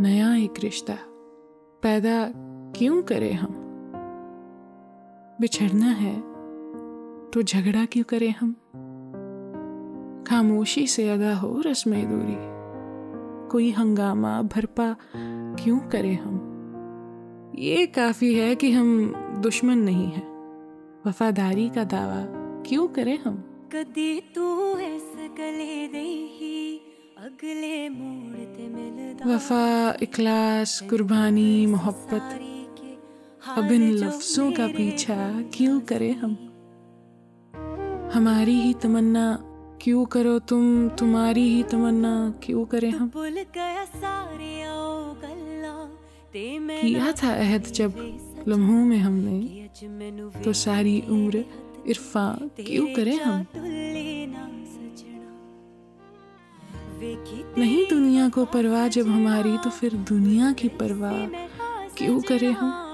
नया एक रिश्ता पैदा क्यों करें हम? बिछड़ना है तो झगड़ा क्यों करें हम? खामोशी से अदा हो रस्म दूरी, कोई हंगामा भरपा क्यों करें हम? ये काफ़ी है कि हम दुश्मन नहीं हैं। वफादारी का दावा क्यों करें हम? कदी तू इस गले दे ही अगले मोड़ वफा इखलास कुर्बानी मोहब्बत। अब इन लफ्जों का पीछा क्यों करें हम? हमारी ही तमन्ना क्यों करो तुम? तुम्हारी ही तमन्ना क्यों करें हम? किया था अहद जब लम्हों में हमने तो सारी उम्र इरफा क्यों करें हम? नहीं दुनिया को परवाह जब हमारी तो फिर दुनिया की परवाह क्यों करे हम?